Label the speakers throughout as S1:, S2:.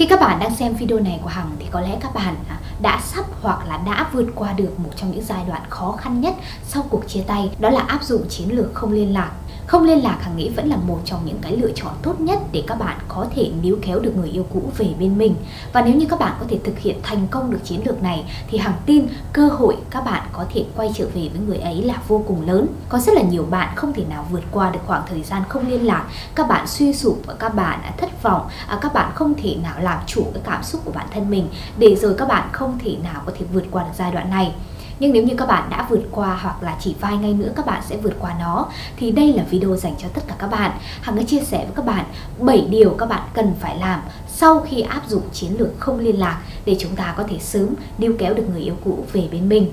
S1: Khi các bạn đang xem video này của Hằng thì có lẽ các bạn à, đã sắp hoặc là đã vượt qua được một trong những giai đoạn khó khăn nhất sau cuộc chia tay, đó là áp dụng chiến lược không liên lạc. Không liên lạc Hằng nghĩ vẫn là một trong những cái lựa chọn tốt nhất để các bạn có thể níu kéo được người yêu cũ về bên mình. Và nếu như các bạn có thể thực hiện thành công được chiến lược này thì Hằng tin cơ hội các bạn có thể quay trở về với người ấy là vô cùng lớn. Có rất là nhiều bạn không thể nào vượt qua được khoảng thời gian không liên lạc, các bạn suy sụp và các bạn thất vọng, à, các bạn không thể nào làm chủ cái cảm xúc của bản thân mình để rồi các bạn không thể nào có thể vượt qua được giai đoạn này nhưng nếu như các bạn đã vượt qua hoặc là chỉ vài ngày nữa các bạn sẽ vượt qua nó. Thì đây là video dành cho tất cả các bạn. Hằng đã chia sẻ với các bạn 7 điều các bạn cần phải làm sau khi áp dụng chiến lược không liên lạc để chúng ta có thể sớm níu kéo được người yêu cũ về bên mình.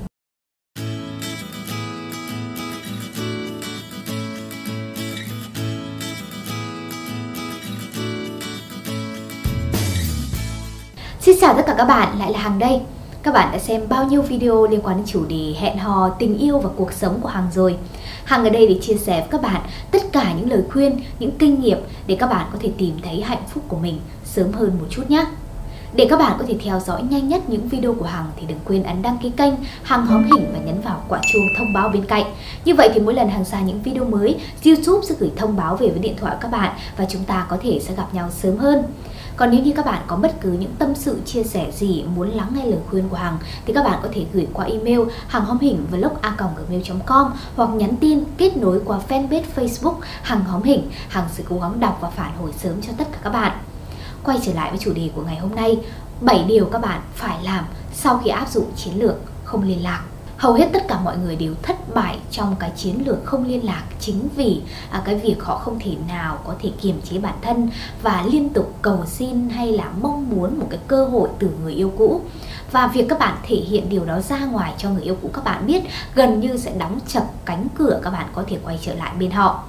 S1: Xin chào tất cả các bạn, lại là Hằng đây các bạn đã xem bao nhiêu video liên quan đến chủ đề hẹn hò, tình yêu và cuộc sống của Hằng rồi. Hằng ở đây để chia sẻ với các bạn tất cả những lời khuyên, những kinh nghiệm để các bạn có thể tìm thấy hạnh phúc của mình sớm hơn một chút nhé. Để các bạn có thể theo dõi nhanh nhất những video của Hằng thì đừng quên ấn đăng ký kênh Hằng hóm hình và nhấn vào quả chuông thông báo bên cạnh. Như vậy thì mỗi lần Hằng ra những video mới, YouTube sẽ gửi thông báo về với điện thoại của các bạn và chúng ta có thể sẽ gặp nhau sớm hơn. Còn nếu như các bạn có bất cứ những tâm sự chia sẻ gì muốn lắng nghe lời khuyên của Hằng thì các bạn có thể gửi qua email hằng hóm hình vlog a.gmail.com hoặc nhắn tin kết nối qua fanpage Facebook Hằng hóm hình. Hằng sẽ cố gắng đọc và phản hồi sớm cho tất cả các bạn. Quay trở lại với chủ đề của ngày hôm nay, 7 điều các bạn phải làm sau khi áp dụng chiến lược không liên lạc hầu hết tất cả mọi người đều thất bại trong cái chiến lược không liên lạc chính vì à, cái việc họ không thể nào có thể kiềm chế bản thân và liên tục cầu xin hay là mong muốn một cái cơ hội từ người yêu cũ. Và việc các bạn thể hiện điều đó ra ngoài cho người yêu cũ các bạn biết gần như sẽ đóng chặt cánh cửa các bạn có thể quay trở lại bên họ.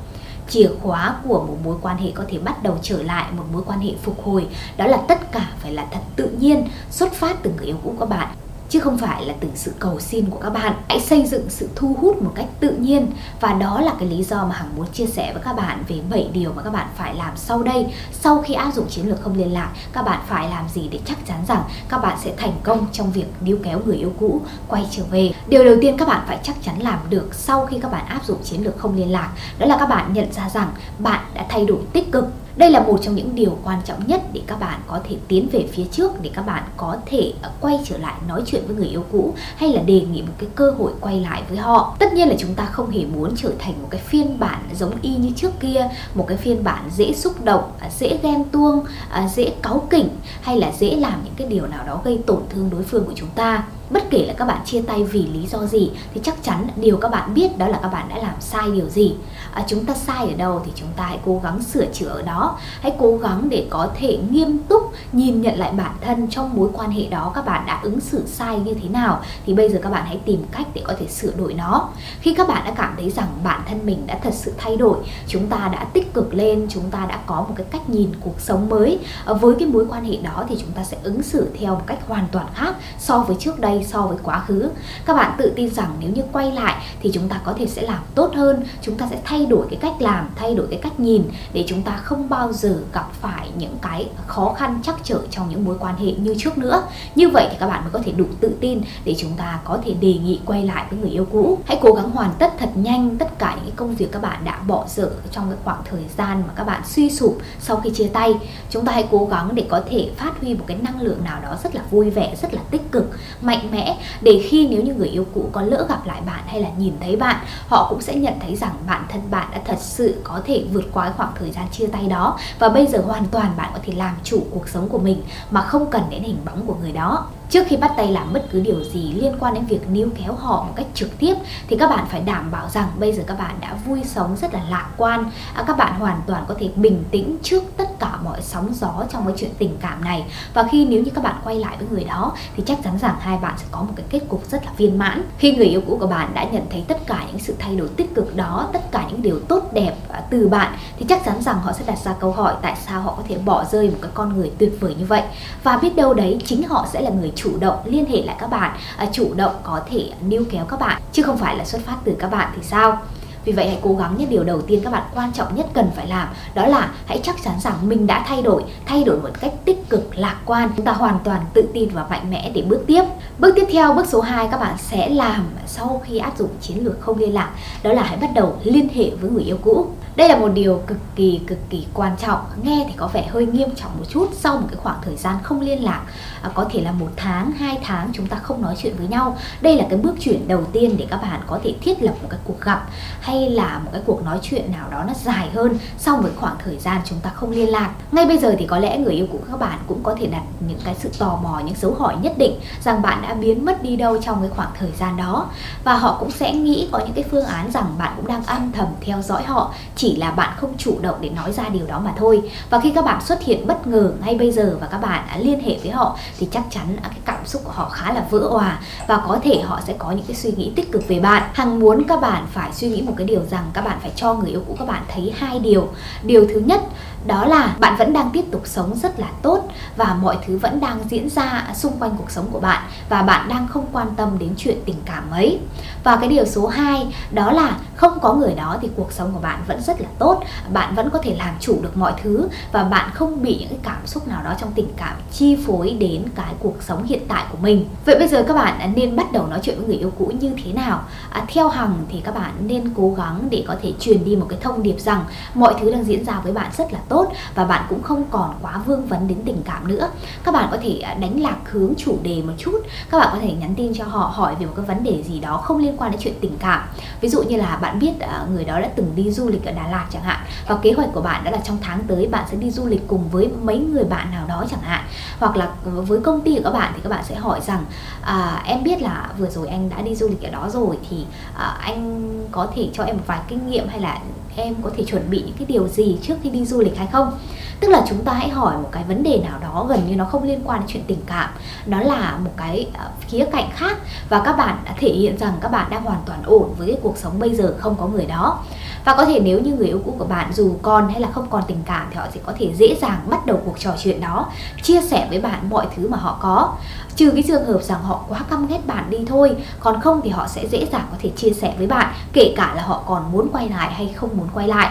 S1: Chìa khóa của một mối quan hệ có thể bắt đầu trở lại một mối quan hệ phục hồi. Đó là tất cả phải là thật tự nhiên xuất phát từ người yêu cũ các bạn chứ không phải là từ sự cầu xin của các bạn. Hãy xây dựng sự thu hút một cách tự nhiên và đó là cái lý do mà Hằng muốn chia sẻ với các bạn về 7 điều mà các bạn phải làm sau đây. Sau khi áp dụng chiến lược không liên lạc, các bạn phải làm gì để chắc chắn rằng các bạn sẽ thành công trong việc níu kéo người yêu cũ quay trở về. Điều đầu tiên các bạn phải chắc chắn làm được sau khi các bạn áp dụng chiến lược không liên lạc, đó là các bạn nhận ra rằng bạn đã thay đổi tích cực đây là một trong những điều quan trọng nhất để các bạn có thể tiến về phía trước để các bạn có thể ờ, quay trở lại nói chuyện với người yêu cũ hay là đề nghị một cái cơ hội quay lại với họ. Tất nhiên là chúng ta không hề muốn trở thành một cái phiên bản giống y như trước kia, một cái phiên bản dễ xúc động, à, dễ ghen tuông, à, dễ cáu kỉnh hay là dễ làm những cái điều nào đó gây tổn thương đối phương của chúng ta bất kể là các bạn chia tay vì lý do gì thì chắc chắn điều các bạn biết đó là các bạn đã làm sai điều gì. À, chúng ta sai ở đâu thì chúng ta hãy cố gắng sửa chữa ở đó. Hãy cố gắng để có thể nghiêm túc nhìn nhận lại bản thân trong mối quan hệ đó các bạn đã ứng xử sai như thế nào thì bây giờ các bạn hãy tìm cách để có thể sửa đổi nó. Khi các bạn đã cảm thấy rằng bản thân mình đã thật sự thay đổi chúng ta đã tích cực lên chúng ta đã có một cái cách nhìn cuộc sống mới. À, với cái mối quan hệ đó thì chúng ta sẽ ứng xử theo một cách hoàn toàn khác so với trước đây so với quá khứ. Các bạn tự tin rằng nếu như quay lại thì chúng ta có thể sẽ làm tốt hơn. Chúng ta sẽ thay đổi cái cách làm, thay đổi cái cách nhìn để chúng ta không bao giờ gặp phải những cái khó khăn chắc trở trong những mối quan hệ như trước nữa. Như vậy thì các bạn mới có thể đủ tự tin để chúng ta có thể đề nghị quay lại với người yêu cũ. Hãy cố gắng hoàn tất thật nhanh tất cả những công việc các bạn đã bỏ dở trong cái khoảng thời gian mà các bạn suy sụp sau khi chia tay. Chúng ta hãy cố gắng để có thể phát huy một cái năng lượng nào đó rất là vui vẻ, rất là tích cực, mạnh mẽ để khi nếu như người yêu cũ có lỡ gặp lại bạn hay là nhìn thấy bạn họ cũng sẽ nhận thấy rằng bản thân bạn đã thật sự có thể vượt qua khoảng thời gian chia tay đó. Và bây giờ hoàn toàn bạn có thể làm chủ cuộc sống của mình mà không cần đến hình bóng của người đó. Trước khi bắt tay làm bất cứ điều gì liên quan đến việc níu kéo họ một cách trực tiếp thì các bạn phải đảm bảo rằng bây giờ các bạn đã vui sống rất là lạc quan, à, các bạn hoàn toàn có thể bình tĩnh trước tất cả mọi sóng gió trong cái chuyện tình cảm này. Và khi nếu như các bạn quay lại với người đó thì chắc chắn rằng hai bạn sẽ có một cái kết cục rất là viên mãn. Khi người yêu cũ của bạn đã nhận thấy tất cả những sự thay đổi tích cực đó, tất cả những điều tốt đẹp à, từ bạn thì chắc chắn rằng họ sẽ đặt ra câu hỏi tại sao họ có thể bỏ rơi một cái con người tuyệt vời như vậy và biết đâu đấy chính họ sẽ là người chủ động liên hệ lại các bạn, à, chủ động có thể níu kéo các bạn chứ không phải là xuất phát từ các bạn thì sao? Vì vậy hãy cố gắng nhất điều đầu tiên các bạn quan trọng nhất cần phải làm đó là hãy chắc chắn rằng mình đã thay đổi, thay đổi một cách tích cực, lạc quan. Chúng ta hoàn toàn tự tin và mạnh mẽ để bước tiếp. Bước tiếp theo, bước số 2 các bạn sẽ làm sau khi áp dụng chiến lược không liên lạc, đó là hãy bắt đầu liên hệ với người yêu cũ. Đây là một điều cực kỳ cực kỳ quan trọng. Nghe thì có vẻ hơi nghiêm trọng một chút. Sau một cái khoảng thời gian không liên lạc à, Có thể là một tháng, hai tháng chúng ta không nói chuyện với nhau. Đây là cái bước chuyển đầu tiên để các bạn có thể thiết lập một cái cuộc gặp Hay là một cái cuộc nói chuyện nào đó nó dài hơn Sau một khoảng thời gian chúng ta không liên lạc. Ngay bây giờ thì có lẽ người yêu cũ các bạn cũng có thể đặt những cái sự tò mò, những dấu hỏi nhất định Rằng bạn đã biến mất đi đâu trong cái khoảng thời gian đó. Và họ cũng sẽ nghĩ có những cái phương án rằng bạn cũng đang âm thầm theo dõi họ Chỉ chỉ là bạn không chủ động để nói ra điều đó mà thôi. Và khi các bạn xuất hiện bất ngờ ngay bây giờ và các bạn liên hệ với họ, thì chắc chắn cái cảm xúc của họ khá là vỡ òa và có thể họ sẽ có những cái suy nghĩ tích cực về bạn. Hằng muốn các bạn phải suy nghĩ một cái điều rằng các bạn phải cho người yêu cũ các bạn thấy hai điều. Điều thứ nhất đó là bạn vẫn đang tiếp tục sống rất là tốt và mọi thứ vẫn đang diễn ra xung quanh cuộc sống của bạn và bạn đang không quan tâm đến chuyện tình cảm ấy. Và cái điều số 2 đó là không có người đó thì cuộc sống của bạn vẫn rất là tốt bạn vẫn có thể làm chủ được mọi thứ và bạn không bị những cái cảm xúc nào đó trong tình cảm chi phối đến cái cuộc sống hiện tại của mình. Vậy bây giờ các bạn nên bắt đầu nói chuyện với người yêu cũ như thế nào? À, theo hằng thì các bạn nên cố gắng để có thể truyền đi một cái thông điệp rằng mọi thứ đang diễn ra với bạn rất là tốt và bạn cũng không còn quá vương vấn đến tình cảm nữa. Các bạn có thể à, đánh lạc hướng chủ đề một chút. Các bạn có thể nhắn tin cho họ hỏi về một cái vấn đề gì đó không liên quan đến chuyện tình cảm. Ví dụ như là bạn biết à, người đó đã từng đi du lịch ở Đà Lạt chẳng hạn và kế hoạch của bạn đó là trong tháng tới bạn sẽ đi du lịch cùng với mấy người bạn nào đó chẳng hạn. Hoặc là ờ, với công ty của các bạn thì các bạn sẽ hỏi rằng à, em biết là vừa rồi anh đã đi du lịch ở đó rồi thì à, anh có thể cho em một vài kinh nghiệm hay là em có thể chuẩn bị những cái điều gì trước khi đi du lịch hay không? Tức là chúng ta hãy hỏi một cái vấn đề nào đó gần như nó không liên quan đến chuyện tình cảm. Nó là một cái ờ, khía cạnh khác và các bạn đã thể hiện rằng các bạn đang hoàn toàn ổn với cái cuộc sống bây giờ, không có người đó. Và có thể nếu như người yêu cũ của bạn dù còn hay là không còn tình cảm thì họ sẽ có thể dễ dàng bắt đầu cuộc trò chuyện đó, chia sẻ với bạn mọi thứ mà họ có. Trừ cái trường hợp rằng họ quá căm ghét bạn đi thôi, còn không thì họ sẽ dễ dàng có thể chia sẻ với bạn, kể cả là họ còn muốn quay lại hay không muốn quay lại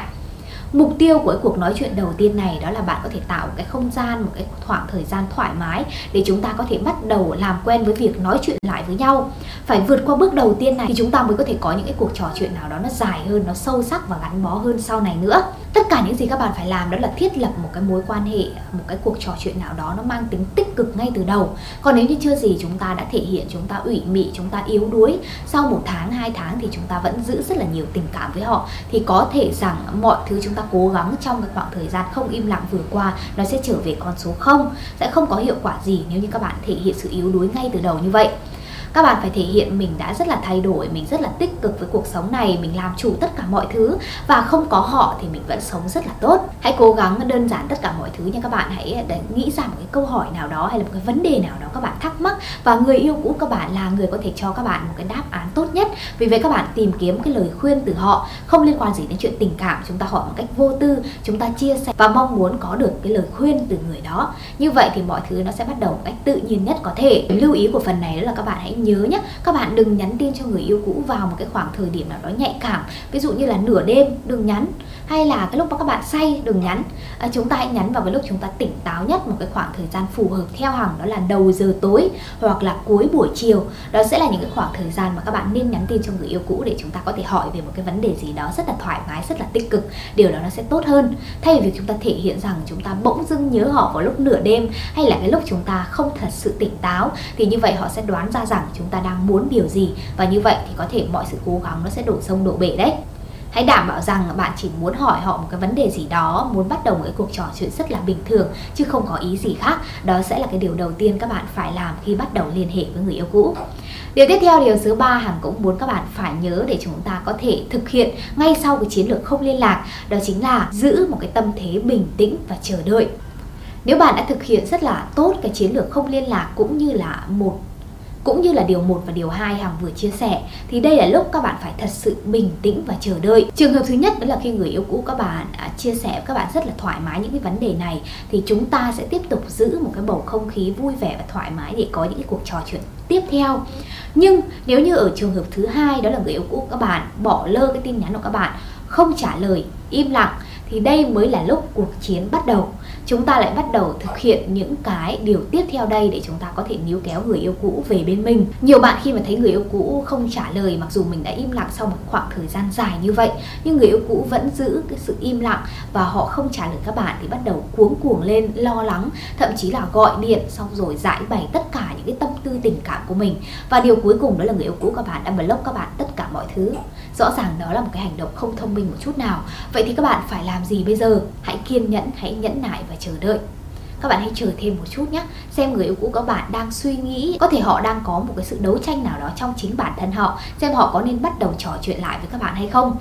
S1: mục tiêu của cái cuộc nói chuyện đầu tiên này đó là bạn có thể tạo một cái không gian, một cái khoảng thời gian thoải mái để chúng ta có thể bắt đầu làm quen với việc nói chuyện lại với nhau. Phải vượt qua bước đầu tiên này thì chúng ta mới có thể có những cái cuộc trò chuyện nào đó nó dài hơn, nó sâu sắc và gắn bó hơn sau này nữa tất cả những gì các bạn phải làm đó là thiết lập một cái mối quan hệ, một cái cuộc trò chuyện nào đó nó mang tính tích cực ngay từ đầu. Còn nếu như chưa gì chúng ta đã thể hiện, chúng ta ủy mị, chúng ta yếu đuối, sau một tháng, hai tháng thì chúng ta vẫn giữ rất là nhiều tình cảm với họ, thì có thể rằng mọi thứ chúng ta cố gắng trong cái khoảng thời gian không im lặng vừa qua nó sẽ trở về con số không, sẽ không có hiệu quả gì nếu như các bạn thể hiện sự yếu đuối ngay từ đầu như vậy các bạn phải thể hiện mình đã rất là thay đổi, mình rất là tích cực với cuộc sống này, mình làm chủ tất cả mọi thứ. Và không có họ thì mình vẫn sống rất là tốt. Hãy cố gắng đơn giản tất cả mọi thứ nha các bạn. Hãy để nghĩ ra một cái câu hỏi nào đó hay là một cái vấn đề nào đó các bạn thắc mắc. Và người yêu cũ các bạn là người có thể cho các bạn một cái đáp án tốt nhất. Vì vậy các bạn tìm kiếm cái lời khuyên từ họ. Không liên quan gì đến chuyện tình cảm. Chúng ta hỏi một cách vô tư. Chúng ta chia sẻ và mong muốn có được cái lời khuyên từ người đó. Như vậy thì mọi thứ nó sẽ bắt đầu một cách tự nhiên nhất có thể. Lưu ý của phần này đó là các bạn hãy nhớ nhé các bạn đừng nhắn tin cho người yêu cũ vào một cái khoảng thời điểm nào đó nhạy cảm. Ví dụ như là nửa đêm đừng nhắn. Hay là cái lúc mà các bạn say đừng nhắn. À, chúng ta hãy nhắn vào cái lúc chúng ta tỉnh táo nhất một cái khoảng thời gian phù hợp theo hàng đó là đầu giờ tối hoặc là cuối buổi chiều. Đó sẽ là những cái khoảng thời gian mà các bạn nên nhắn tin cho người yêu cũ để chúng ta có thể hỏi về một cái vấn đề gì đó rất là thoải mái rất là tích cực. Điều đó nó sẽ tốt hơn. Thay vì việc chúng ta thể hiện rằng chúng ta bỗng dưng nhớ họ vào lúc nửa đêm hay là cái lúc chúng ta không thật sự tỉnh táo thì như vậy họ sẽ đoán ra rằng chúng ta đang muốn điều gì. Và như vậy thì có thể mọi sự cố gắng nó sẽ đổ sông đổ bể đấy. Hãy đảm bảo rằng bạn chỉ muốn hỏi họ một cái vấn đề gì đó muốn bắt đầu một cái cuộc trò chuyện rất là bình thường chứ không có ý gì khác. Đó sẽ là cái điều đầu tiên các bạn phải làm khi bắt đầu liên hệ với người yêu cũ. Điều tiếp theo, điều thứ ba, Hằng cũng muốn các bạn phải nhớ để chúng ta có thể thực hiện ngay sau cái chiến lược không liên lạc Đó chính là giữ một cái tâm thế bình tĩnh và chờ đợi. Nếu bạn đã thực hiện rất là tốt cái chiến lược không liên lạc cũng như là một cũng như là điều 1 và điều 2 Hằng vừa chia sẻ thì đây là lúc các bạn phải thật sự bình tĩnh và chờ đợi. Trường hợp thứ nhất đó là khi người yêu cũ các bạn à, chia sẻ với các bạn rất là thoải mái những cái vấn đề này thì chúng ta sẽ tiếp tục giữ một cái bầu không khí vui vẻ và thoải mái để có những cái cuộc trò chuyện tiếp theo. Nhưng nếu như ở trường hợp thứ hai đó là người yêu cũ các bạn bỏ lơ cái tin nhắn của các bạn không trả lời im lặng thì đây mới là lúc cuộc chiến bắt đầu. Chúng ta lại bắt đầu thực hiện những cái điều tiếp theo đây để chúng ta có thể níu kéo người yêu cũ về bên mình. Nhiều bạn khi mà thấy người yêu cũ không trả lời, mặc dù mình đã im lặng sau một khoảng thời gian dài như vậy, nhưng người yêu cũ vẫn giữ cái sự im lặng và họ không trả lời các bạn thì bắt đầu cuống cuồng lên, lo lắng, thậm chí là gọi điện xong rồi giải bày tất cả những cái tâm tư, tình cảm của mình. Và điều cuối cùng đó là người yêu cũ các bạn đã block các bạn tất cả mọi thứ rõ ràng đó là một cái hành động không thông minh một chút nào. Vậy thì các bạn phải làm gì bây giờ? Hãy kiên nhẫn, hãy nhẫn nại và chờ đợi. Các bạn hãy chờ thêm một chút nhé xem người yêu cũ các bạn đang suy nghĩ, có thể họ đang có một cái sự đấu tranh nào đó trong chính bản thân họ, xem họ có nên bắt đầu trò chuyện lại với các bạn hay không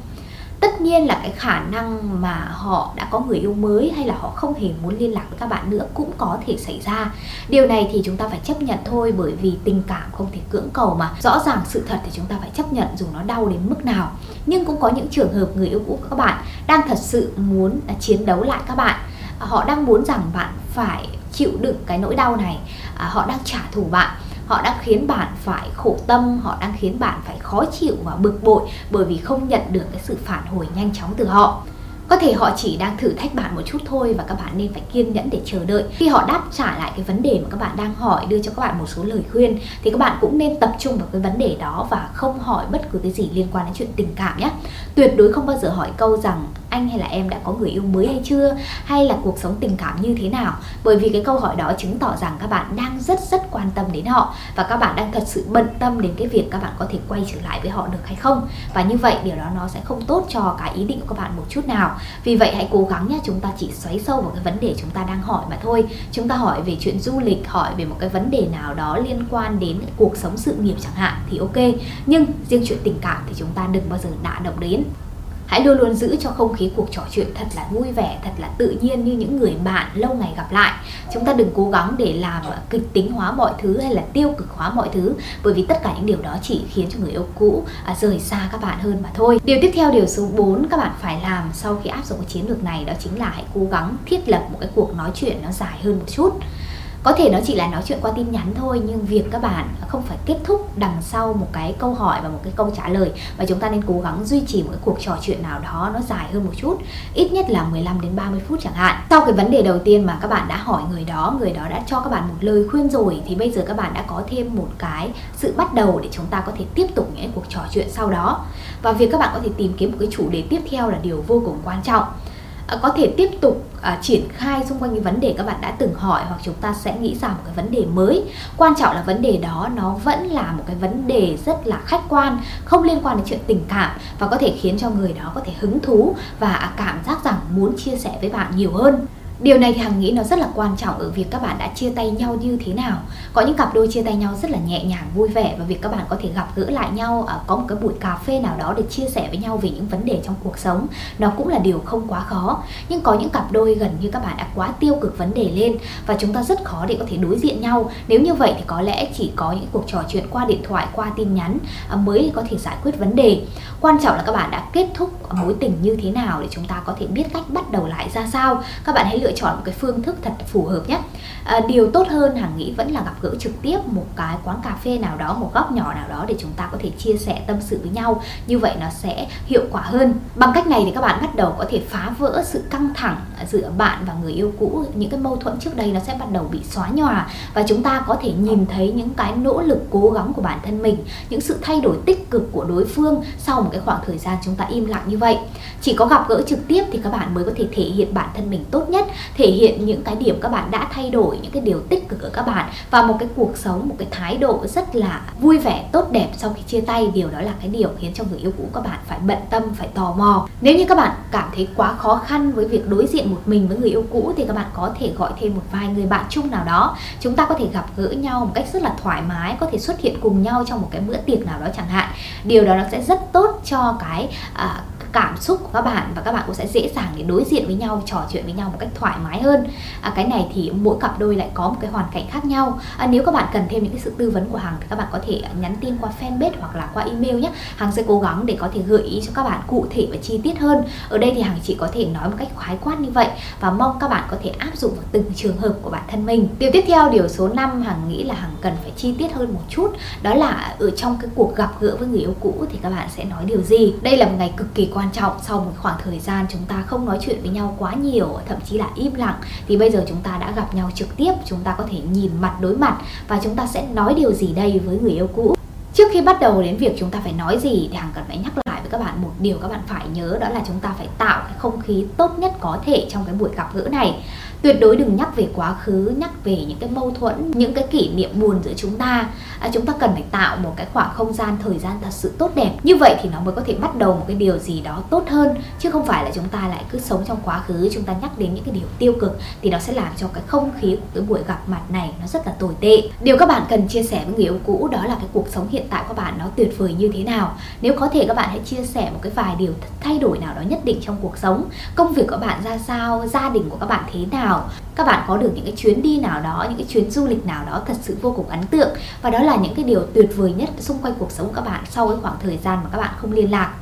S1: tất nhiên là cái khả năng mà họ đã có người yêu mới hay là họ không hề muốn liên lạc với các bạn nữa cũng có thể xảy ra. Điều này thì chúng ta phải chấp nhận thôi, bởi vì tình cảm không thể cưỡng cầu mà. Rõ ràng sự thật thì chúng ta phải chấp nhận dù nó đau đến mức nào. Nhưng cũng có những trường hợp người yêu cũ của các bạn đang thật sự muốn à, chiến đấu lại các bạn. À, họ đang muốn rằng bạn phải chịu đựng cái nỗi đau này. À, họ đang trả thù bạn họ đang khiến bạn phải khổ tâm, họ đang khiến bạn phải khó chịu và bực bội bởi vì không nhận được cái sự phản hồi nhanh chóng từ họ. Có thể họ chỉ đang thử thách bạn một chút thôi và các bạn nên phải kiên nhẫn để chờ đợi. Khi họ đáp trả lại cái vấn đề mà các bạn đang hỏi, đưa cho các bạn một số lời khuyên, thì các bạn cũng nên tập trung vào cái vấn đề đó và không hỏi bất cứ cái gì liên quan đến chuyện tình cảm nhé. Tuyệt đối không bao giờ hỏi câu rằng anh hay là em đã có người yêu mới hay chưa? Hay là cuộc sống tình cảm như thế nào? Bởi vì cái câu hỏi đó chứng tỏ rằng các bạn đang rất rất quan tâm đến họ và các bạn đang thật sự bận tâm đến cái việc các bạn có thể quay trở lại với họ được hay không. Và như vậy, điều đó nó sẽ không tốt cho cái ý định của các bạn một chút nào. Vì vậy, hãy cố gắng nhé chúng ta chỉ xoáy sâu vào cái vấn đề chúng ta đang hỏi mà thôi. Chúng ta hỏi về chuyện du lịch, hỏi về một cái vấn đề nào đó liên quan đến cuộc sống sự nghiệp chẳng hạn thì ok. Nhưng riêng chuyện tình cảm thì chúng ta đừng bao giờ đả động đến. Hãy luôn luôn giữ cho không khí cuộc trò chuyện thật là vui vẻ, thật là tự nhiên như những người bạn lâu ngày gặp lại. Chúng ta đừng cố gắng để làm kịch tính hóa mọi thứ hay là tiêu cực hóa mọi thứ bởi vì tất cả những điều đó chỉ khiến cho người yêu cũ à, rời xa các bạn hơn mà thôi. Điều tiếp theo, điều số 4 các bạn phải làm sau khi áp dụng cái chiến lược này đó chính là hãy cố gắng thiết lập một cái cuộc nói chuyện nó dài hơn một chút có thể nó chỉ là nói chuyện qua tin nhắn thôi, nhưng việc các bạn không phải kết thúc đằng sau một cái câu hỏi và một cái câu trả lời và chúng ta nên cố gắng duy trì một cái cuộc trò chuyện nào đó nó dài hơn một chút, ít nhất là 15 đến 30 phút chẳng hạn. Sau cái vấn đề đầu tiên mà các bạn đã hỏi người đó người đó đã cho các bạn một lời khuyên rồi, thì bây giờ các bạn đã có thêm một cái sự bắt đầu để chúng ta có thể tiếp tục những cuộc trò chuyện sau đó. Và việc các bạn có thể tìm kiếm một cái chủ đề tiếp theo là điều vô cùng quan trọng. Ờ, có thể tiếp tục à, triển khai xung quanh cái vấn đề các bạn đã từng hỏi hoặc chúng ta sẽ nghĩ ra một cái vấn đề mới. Quan trọng là vấn đề đó nó vẫn là một cái vấn đề rất là khách quan không liên quan đến chuyện tình cảm và có thể khiến cho người đó có thể hứng thú và cảm giác rằng muốn chia sẻ với bạn nhiều hơn. Điều này thì Hằng nghĩ nó rất là quan trọng ở việc các bạn đã chia tay nhau như thế nào. Có những cặp đôi chia tay nhau rất là nhẹ nhàng, vui vẻ Và việc các bạn có thể gặp gỡ lại nhau ở Có một cái buổi cà phê nào đó để chia sẻ với nhau về những vấn đề trong cuộc sống Nó cũng là điều không quá khó. Nhưng có những cặp đôi gần như các bạn đã quá tiêu cực vấn đề lên Và chúng ta rất khó để có thể đối diện nhau. Nếu như vậy thì có lẽ chỉ có những cuộc trò chuyện qua điện thoại, qua tin nhắn à, Mới có thể giải quyết vấn đề. Quan trọng là các bạn đã kết thúc mối tình như thế nào Để chúng ta có thể biết cách bắt đầu lại ra sao. Các bạn hãy lựa chọn một cái phương thức thật phù hợp nhé. À, điều tốt hơn hằng nghĩ vẫn là gặp gỡ trực tiếp một cái quán cà phê nào đó một góc nhỏ nào đó để chúng ta có thể chia sẻ tâm sự với nhau. Như vậy nó sẽ hiệu quả hơn. Bằng cách này thì các bạn bắt đầu có thể phá vỡ sự căng thẳng giữa bạn và người yêu cũ, những cái mâu thuẫn trước đây nó sẽ bắt đầu bị xóa nhòa. Và chúng ta có thể nhìn thấy những cái nỗ lực cố gắng của bản thân mình, những sự thay đổi tích cực của đối phương sau một cái khoảng thời gian chúng ta im lặng như vậy. Chỉ có gặp gỡ trực tiếp thì các bạn mới có thể thể hiện bản thân mình tốt nhất, thể hiện những cái điểm các bạn đã thay đổi, những cái điều tích cực ở các bạn và một cái cuộc sống, một cái thái độ rất là vui vẻ, tốt đẹp sau khi chia tay. Điều đó là cái điều khiến cho người yêu cũ các bạn phải bận tâm, phải tò mò. Nếu như các bạn cảm thấy quá khó khăn với việc đối diện một mình với người yêu cũ thì các bạn có thể gọi thêm một vài người bạn chung nào đó. Chúng ta có thể gặp gỡ nhau một cách rất là thoải mái có thể xuất hiện cùng nhau trong một cái bữa tiệc nào đó chẳng hạn. Điều đó nó sẽ rất tốt cho cái uh, cảm xúc của các bạn và các bạn cũng sẽ dễ dàng để đối diện với nhau trò chuyện với nhau một cách thoải mái hơn. À, cái này thì mỗi cặp đôi lại có một cái hoàn cảnh khác nhau. À, nếu các bạn cần thêm những cái sự tư vấn của hằng thì các bạn có thể nhắn tin qua fanpage hoặc là qua email nhé. Hằng sẽ cố gắng để có thể gợi ý cho các bạn cụ thể và chi tiết hơn. Ở đây thì hằng chỉ có thể nói một cách khái quát như vậy và mong các bạn có thể áp dụng vào từng trường hợp của bản thân mình. Điều tiếp theo điều số 5 hằng nghĩ là hằng cần phải chi tiết hơn một chút. Đó là ở trong cái cuộc gặp gỡ với người yêu cũ thì các bạn sẽ nói điều gì? Đây là một ngày cực kỳ quan trọng sau một khoảng thời gian chúng ta không nói chuyện với nhau quá nhiều, thậm chí là im lặng, thì bây giờ chúng ta đã gặp nhau trực tiếp, chúng ta có thể nhìn mặt đối mặt và chúng ta sẽ nói điều gì đây với người yêu cũ. Trước khi bắt đầu đến việc chúng ta phải nói gì thì hằng cần phải nhắc lại với các bạn một điều các bạn phải nhớ, đó là chúng ta phải tạo cái không khí tốt nhất có thể trong cái buổi gặp gỡ này tuyệt đối đừng nhắc về quá khứ nhắc về những cái mâu thuẫn những cái kỷ niệm buồn giữa chúng ta. À, chúng ta cần phải tạo một cái khoảng không gian thời gian thật sự tốt đẹp. Như vậy thì nó mới có thể bắt đầu một cái điều gì đó tốt hơn chứ không phải là chúng ta lại cứ sống trong quá khứ chúng ta nhắc đến những cái điều tiêu cực thì nó sẽ làm cho cái không khí của cái buổi gặp mặt này nó rất là tồi tệ. Điều các bạn cần chia sẻ với người yêu cũ đó là cái cuộc sống hiện tại của bạn nó tuyệt vời như thế nào. Nếu có thể các bạn hãy chia sẻ một cái vài điều thay đổi nào đó nhất định trong cuộc sống. Công việc của bạn ra sao gia đình của các bạn thế nào nào, các bạn có được những cái chuyến đi nào đó, những cái chuyến du lịch nào đó thật sự vô cùng ấn tượng. Và đó là những cái điều tuyệt vời nhất xung quanh cuộc sống của các bạn sau cái khoảng thời gian mà các bạn không liên lạc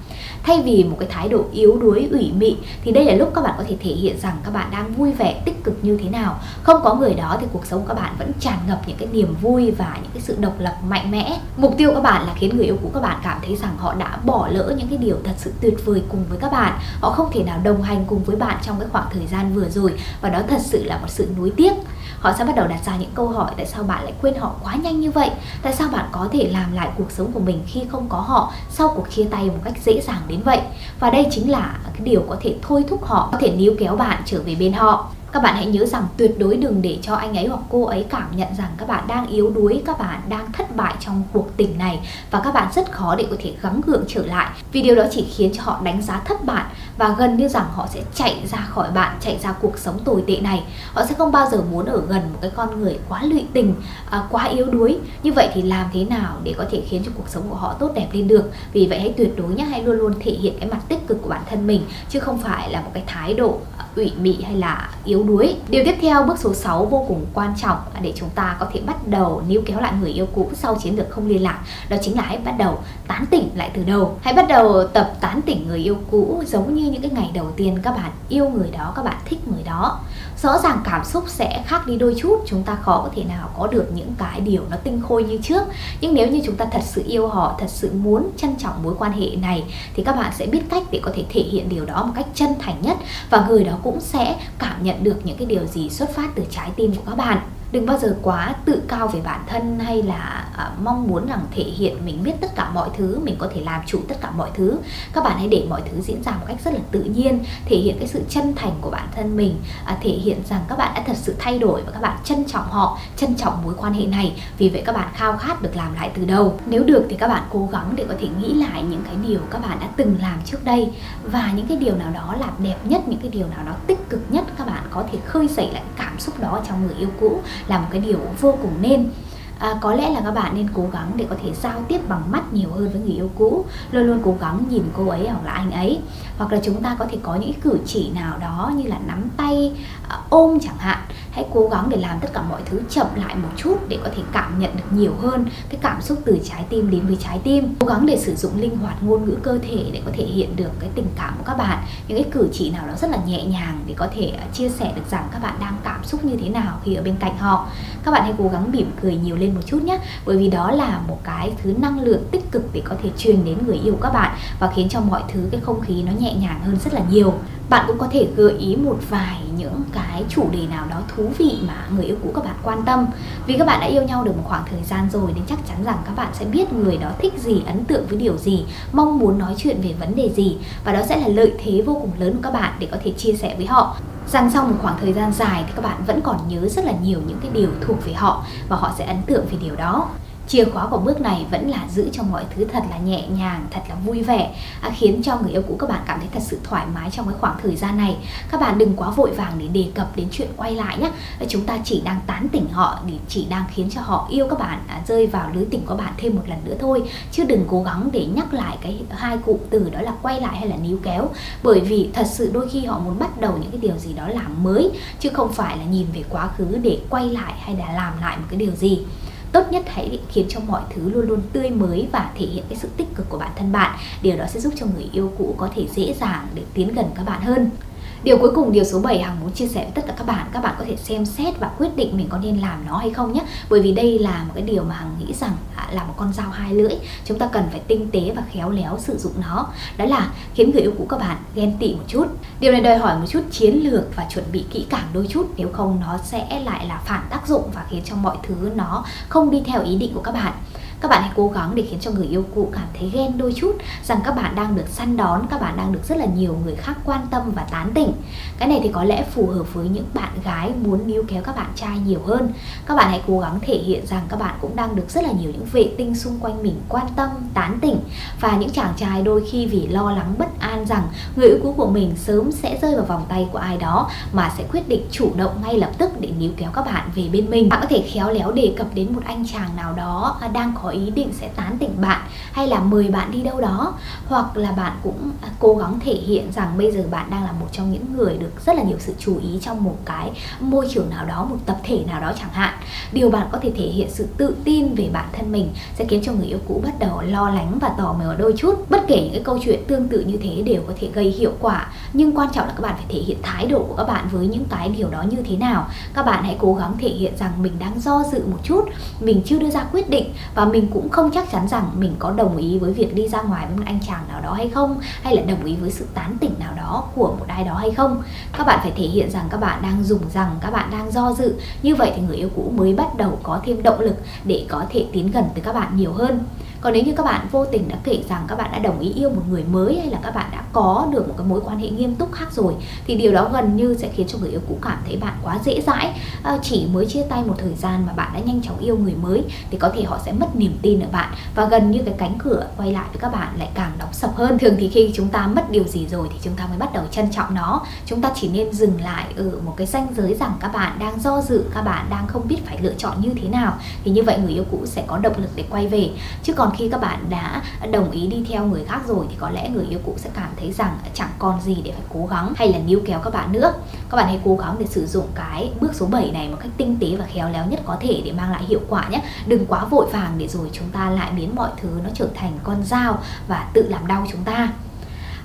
S1: thay vì một cái thái độ yếu đuối, ủy mị, thì đây là lúc các bạn có thể thể hiện rằng các bạn đang vui vẻ, tích cực như thế nào. Không có người đó thì cuộc sống của các bạn vẫn tràn ngập những cái niềm vui và những cái sự độc lập mạnh mẽ. Mục tiêu các bạn là khiến người yêu cũ các bạn cảm thấy rằng họ đã bỏ lỡ những cái điều thật sự tuyệt vời cùng với các bạn. Họ không thể nào đồng hành cùng với bạn trong cái khoảng thời gian vừa rồi, và đó thật sự là một sự nuối tiếc. Họ sẽ bắt đầu đặt ra những câu hỏi, tại sao bạn lại quên họ quá nhanh như vậy? Tại sao bạn có thể làm lại cuộc sống của mình khi không có họ? Sau cuộc chia tay một cách dễ dàng đến vậy. Và đây chính là cái điều có thể thôi thúc họ, có thể níu kéo bạn trở về bên họ. Các bạn hãy nhớ rằng tuyệt đối đừng để cho anh ấy hoặc cô ấy cảm nhận rằng các bạn đang yếu đuối, các bạn đang thất bại trong cuộc tình này. Và các bạn rất khó để có thể gắng gượng trở lại. Vì điều đó chỉ khiến cho họ đánh giá thấp bạn và gần như rằng họ sẽ chạy ra khỏi bạn chạy ra cuộc sống tồi tệ này. Họ sẽ không bao giờ muốn ở gần một cái con người quá lụy tình à, quá yếu đuối. Như vậy thì làm thế nào để có thể khiến cho cuộc sống của họ tốt đẹp lên được? Vì vậy hãy tuyệt đối nhé hãy luôn luôn thể hiện cái mặt tích cực của bản thân mình chứ không phải là một cái thái độ à, ủy mị hay là yếu đuối. Điều tiếp theo bước số 6 vô cùng quan trọng à, để chúng ta có thể bắt đầu níu kéo lại người yêu cũ sau chiến lược không liên lạc. Đó chính là hãy bắt đầu tán tỉnh lại từ đầu. Hãy bắt đầu tập tán tỉnh người yêu cũ giống như những cái ngày đầu tiên các bạn yêu người đó, các bạn thích người đó. Rõ ràng cảm xúc sẽ khác đi đôi chút, chúng ta khó có thể nào có được những cái điều nó tinh khôi như trước. Nhưng nếu như chúng ta thật sự yêu họ, thật sự muốn trân trọng mối quan hệ này, thì các bạn sẽ biết cách để có thể thể hiện điều đó một cách chân thành nhất. Và người đó cũng sẽ cảm nhận được những cái điều gì xuất phát từ trái tim của các bạn đừng bao giờ quá tự cao về bản thân hay là uh, mong muốn rằng thể hiện mình biết tất cả mọi thứ mình có thể làm chủ tất cả mọi thứ. Các bạn hãy để mọi thứ diễn ra một cách rất là tự nhiên thể hiện cái sự chân thành của bản thân mình uh, thể hiện rằng các bạn đã thật sự thay đổi và các bạn trân trọng họ trân trọng mối quan hệ này. Vì vậy các bạn khao khát được làm lại từ đầu. Nếu được thì các bạn cố gắng để có thể nghĩ lại những cái điều các bạn đã từng làm trước đây. Và những cái điều nào đó là đẹp nhất những cái điều nào đó tích cực nhất các bạn có thể khơi dậy lại cảm xúc đó trong người yêu cũ là một cái điều vô cùng nên. À, có lẽ là các bạn nên cố gắng để có thể giao tiếp bằng mắt nhiều hơn với người yêu cũ. Luôn luôn cố gắng nhìn cô ấy hoặc là anh ấy. Hoặc là chúng ta có thể có những cử chỉ nào đó như là nắm tay à, ôm chẳng hạn hãy cố gắng để làm tất cả mọi thứ chậm lại một chút để có thể cảm nhận được nhiều hơn cái cảm xúc từ trái tim đến với trái tim. Cố gắng để sử dụng linh hoạt ngôn ngữ cơ thể để có thể hiện được cái tình cảm của các bạn. Những cái cử chỉ nào đó rất là nhẹ nhàng để có thể à, chia sẻ được rằng các bạn đang cảm xúc như thế nào khi ở bên cạnh họ. Các bạn hãy cố gắng mỉm cười nhiều lên một chút nhé, bởi vì đó là một cái thứ năng lượng tích cực để có thể truyền đến người yêu các bạn và khiến cho mọi thứ, cái không khí nó nhẹ nhàng hơn rất là nhiều. Bạn cũng có thể gợi ý một vài những cái chủ đề nào đó thú vị mà người yêu cũ các bạn quan tâm. Vì các bạn đã yêu nhau được một khoảng thời gian rồi nên chắc chắn rằng các bạn sẽ biết người đó thích gì, ấn tượng với điều gì, mong muốn nói chuyện về vấn đề gì. Và đó sẽ là lợi thế vô cùng lớn của các bạn để có thể chia sẻ với họ. Rằng sau một khoảng thời gian dài thì các bạn vẫn còn nhớ rất là nhiều những cái điều thuộc về họ và họ sẽ ấn tượng về điều đó chìa khóa của bước này vẫn là giữ cho mọi thứ thật là nhẹ nhàng thật là vui vẻ à, khiến cho người yêu cũ các bạn cảm thấy thật sự thoải mái trong cái khoảng thời gian này. Các bạn đừng quá vội vàng để đề cập đến chuyện quay lại nhé chúng ta chỉ đang tán tỉnh họ để chỉ đang khiến cho họ yêu các bạn à, rơi vào lưới tình của bạn thêm một lần nữa thôi. Chứ đừng cố gắng để nhắc lại cái hai cụm từ đó là quay lại hay là níu kéo. Bởi vì thật sự đôi khi họ muốn bắt đầu những cái điều gì đó làm mới chứ không phải là nhìn về quá khứ để quay lại hay là làm lại một cái điều gì tốt nhất hãy khiến cho mọi thứ luôn luôn tươi mới và thể hiện cái sự tích cực của bản thân bạn. Điều đó sẽ giúp cho người yêu cũ có thể dễ dàng để tiến gần các bạn hơn. Điều cuối cùng, điều số 7 Hằng muốn chia sẻ với tất cả các bạn Các bạn có thể xem xét và quyết định mình có nên làm nó hay không nhé. Bởi vì đây là một cái điều mà Hằng nghĩ rằng là một con dao hai lưỡi. Chúng ta cần phải tinh tế và khéo léo sử dụng nó. Đó là khiến người yêu cũ các bạn ghen tị một chút. Điều này đòi hỏi một chút chiến lược và chuẩn bị kỹ càng đôi chút. Nếu không nó sẽ lại là phản tác dụng và khiến cho mọi thứ nó không đi theo ý định của các bạn các bạn hãy cố gắng để khiến cho người yêu cũ cảm thấy ghen đôi chút rằng các bạn đang được săn đón, các bạn đang được rất là nhiều người khác quan tâm và tán tỉnh. Cái này thì có lẽ phù hợp với những bạn gái muốn níu kéo các bạn trai nhiều hơn. Các bạn hãy cố gắng thể hiện rằng các bạn cũng đang được rất là nhiều những vệ tinh xung quanh mình quan tâm, tán tỉnh. Và những chàng trai đôi khi vì lo lắng bất an rằng người yêu cũ của mình sớm sẽ rơi vào vòng tay của ai đó mà sẽ quyết định chủ động ngay lập tức để níu kéo các bạn về bên mình. Bạn có thể khéo léo đề cập đến một anh chàng nào đó à, đang có ý định sẽ tán tỉnh bạn hay là mời bạn đi đâu đó, hoặc là bạn cũng à, cố gắng thể hiện rằng bây giờ bạn đang là một trong những người được rất là nhiều sự chú ý trong một cái môi trường nào đó, một tập thể nào đó chẳng hạn. Điều bạn có thể thể hiện sự tự tin về bản thân mình sẽ khiến cho người yêu cũ bắt đầu lo lắng và tò mò đôi chút. Bất kể những cái câu chuyện tương tự như thế đều có thể gây hiệu quả, nhưng quan trọng là các bạn phải thể hiện thái độ của các bạn với những cái điều đó như thế nào. Các bạn hãy cố gắng thể hiện rằng mình đang do dự một chút, mình chưa đưa ra quyết định và mình cũng không chắc chắn rằng mình có đồng ý với việc đi ra ngoài với một anh chàng nào đó hay không hay là đồng ý với sự tán tỉnh nào đó của một ai đó hay không. Các bạn phải thể hiện rằng các bạn đang dùng rằng các bạn đang do dự. Như vậy thì người yêu cũ mới bắt đầu có thêm động lực để có thể tiến gần tới các bạn nhiều hơn. Còn nếu như các bạn vô tình đã kể rằng các bạn đã đồng ý yêu một người mới hay là các bạn đã có được một cái mối quan hệ nghiêm túc khác rồi thì điều đó gần như sẽ khiến cho người yêu cũ cảm thấy bạn quá dễ dãi. À, chỉ mới chia tay một thời gian mà bạn đã nhanh chóng yêu người mới thì có thể họ sẽ mất niềm niềm tin ở bạn. Và gần như cái cánh cửa quay lại với các bạn lại càng đóng sập hơn. Thường thì khi chúng ta mất điều gì rồi thì chúng ta mới bắt đầu trân trọng nó. Chúng ta chỉ nên dừng lại ở một cái ranh giới rằng các bạn đang do dự, các bạn đang không biết phải lựa chọn như thế nào. Thì như vậy người yêu cũ sẽ có động lực để quay về. Chứ còn khi các bạn đã đồng ý đi theo người khác rồi thì có lẽ người yêu cũ sẽ cảm thấy rằng chẳng còn gì để phải cố gắng hay là níu kéo các bạn nữa. Các bạn hãy cố gắng để sử dụng cái bước số 7 này một cách tinh tế và khéo léo nhất có thể để mang lại hiệu quả nhé. Đừng quá vội vàng để rồi chúng ta lại biến mọi thứ nó trở thành con dao và tự làm đau chúng ta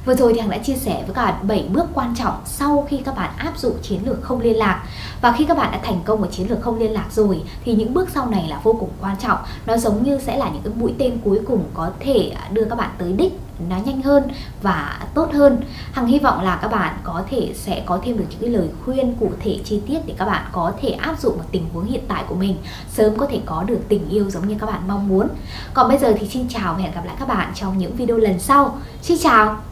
S1: Vừa rồi thì Hằng đã chia sẻ với các bạn 7 bước quan trọng sau khi các bạn áp dụng chiến lược không liên lạc. Và khi các bạn đã thành công với chiến lược không liên lạc rồi, thì những bước sau này là vô cùng quan trọng. Nó giống như sẽ là những cái mũi tên cuối cùng có thể đưa các bạn tới đích nó nhanh hơn và tốt hơn. Hằng hy vọng là các bạn có thể sẽ có thêm được những cái lời khuyên cụ thể chi tiết để các bạn có thể áp dụng vào tình huống hiện tại của mình, sớm có thể có được tình yêu giống như các bạn mong muốn. Còn bây giờ thì xin chào và hẹn gặp lại các bạn trong những video lần sau. Xin chào.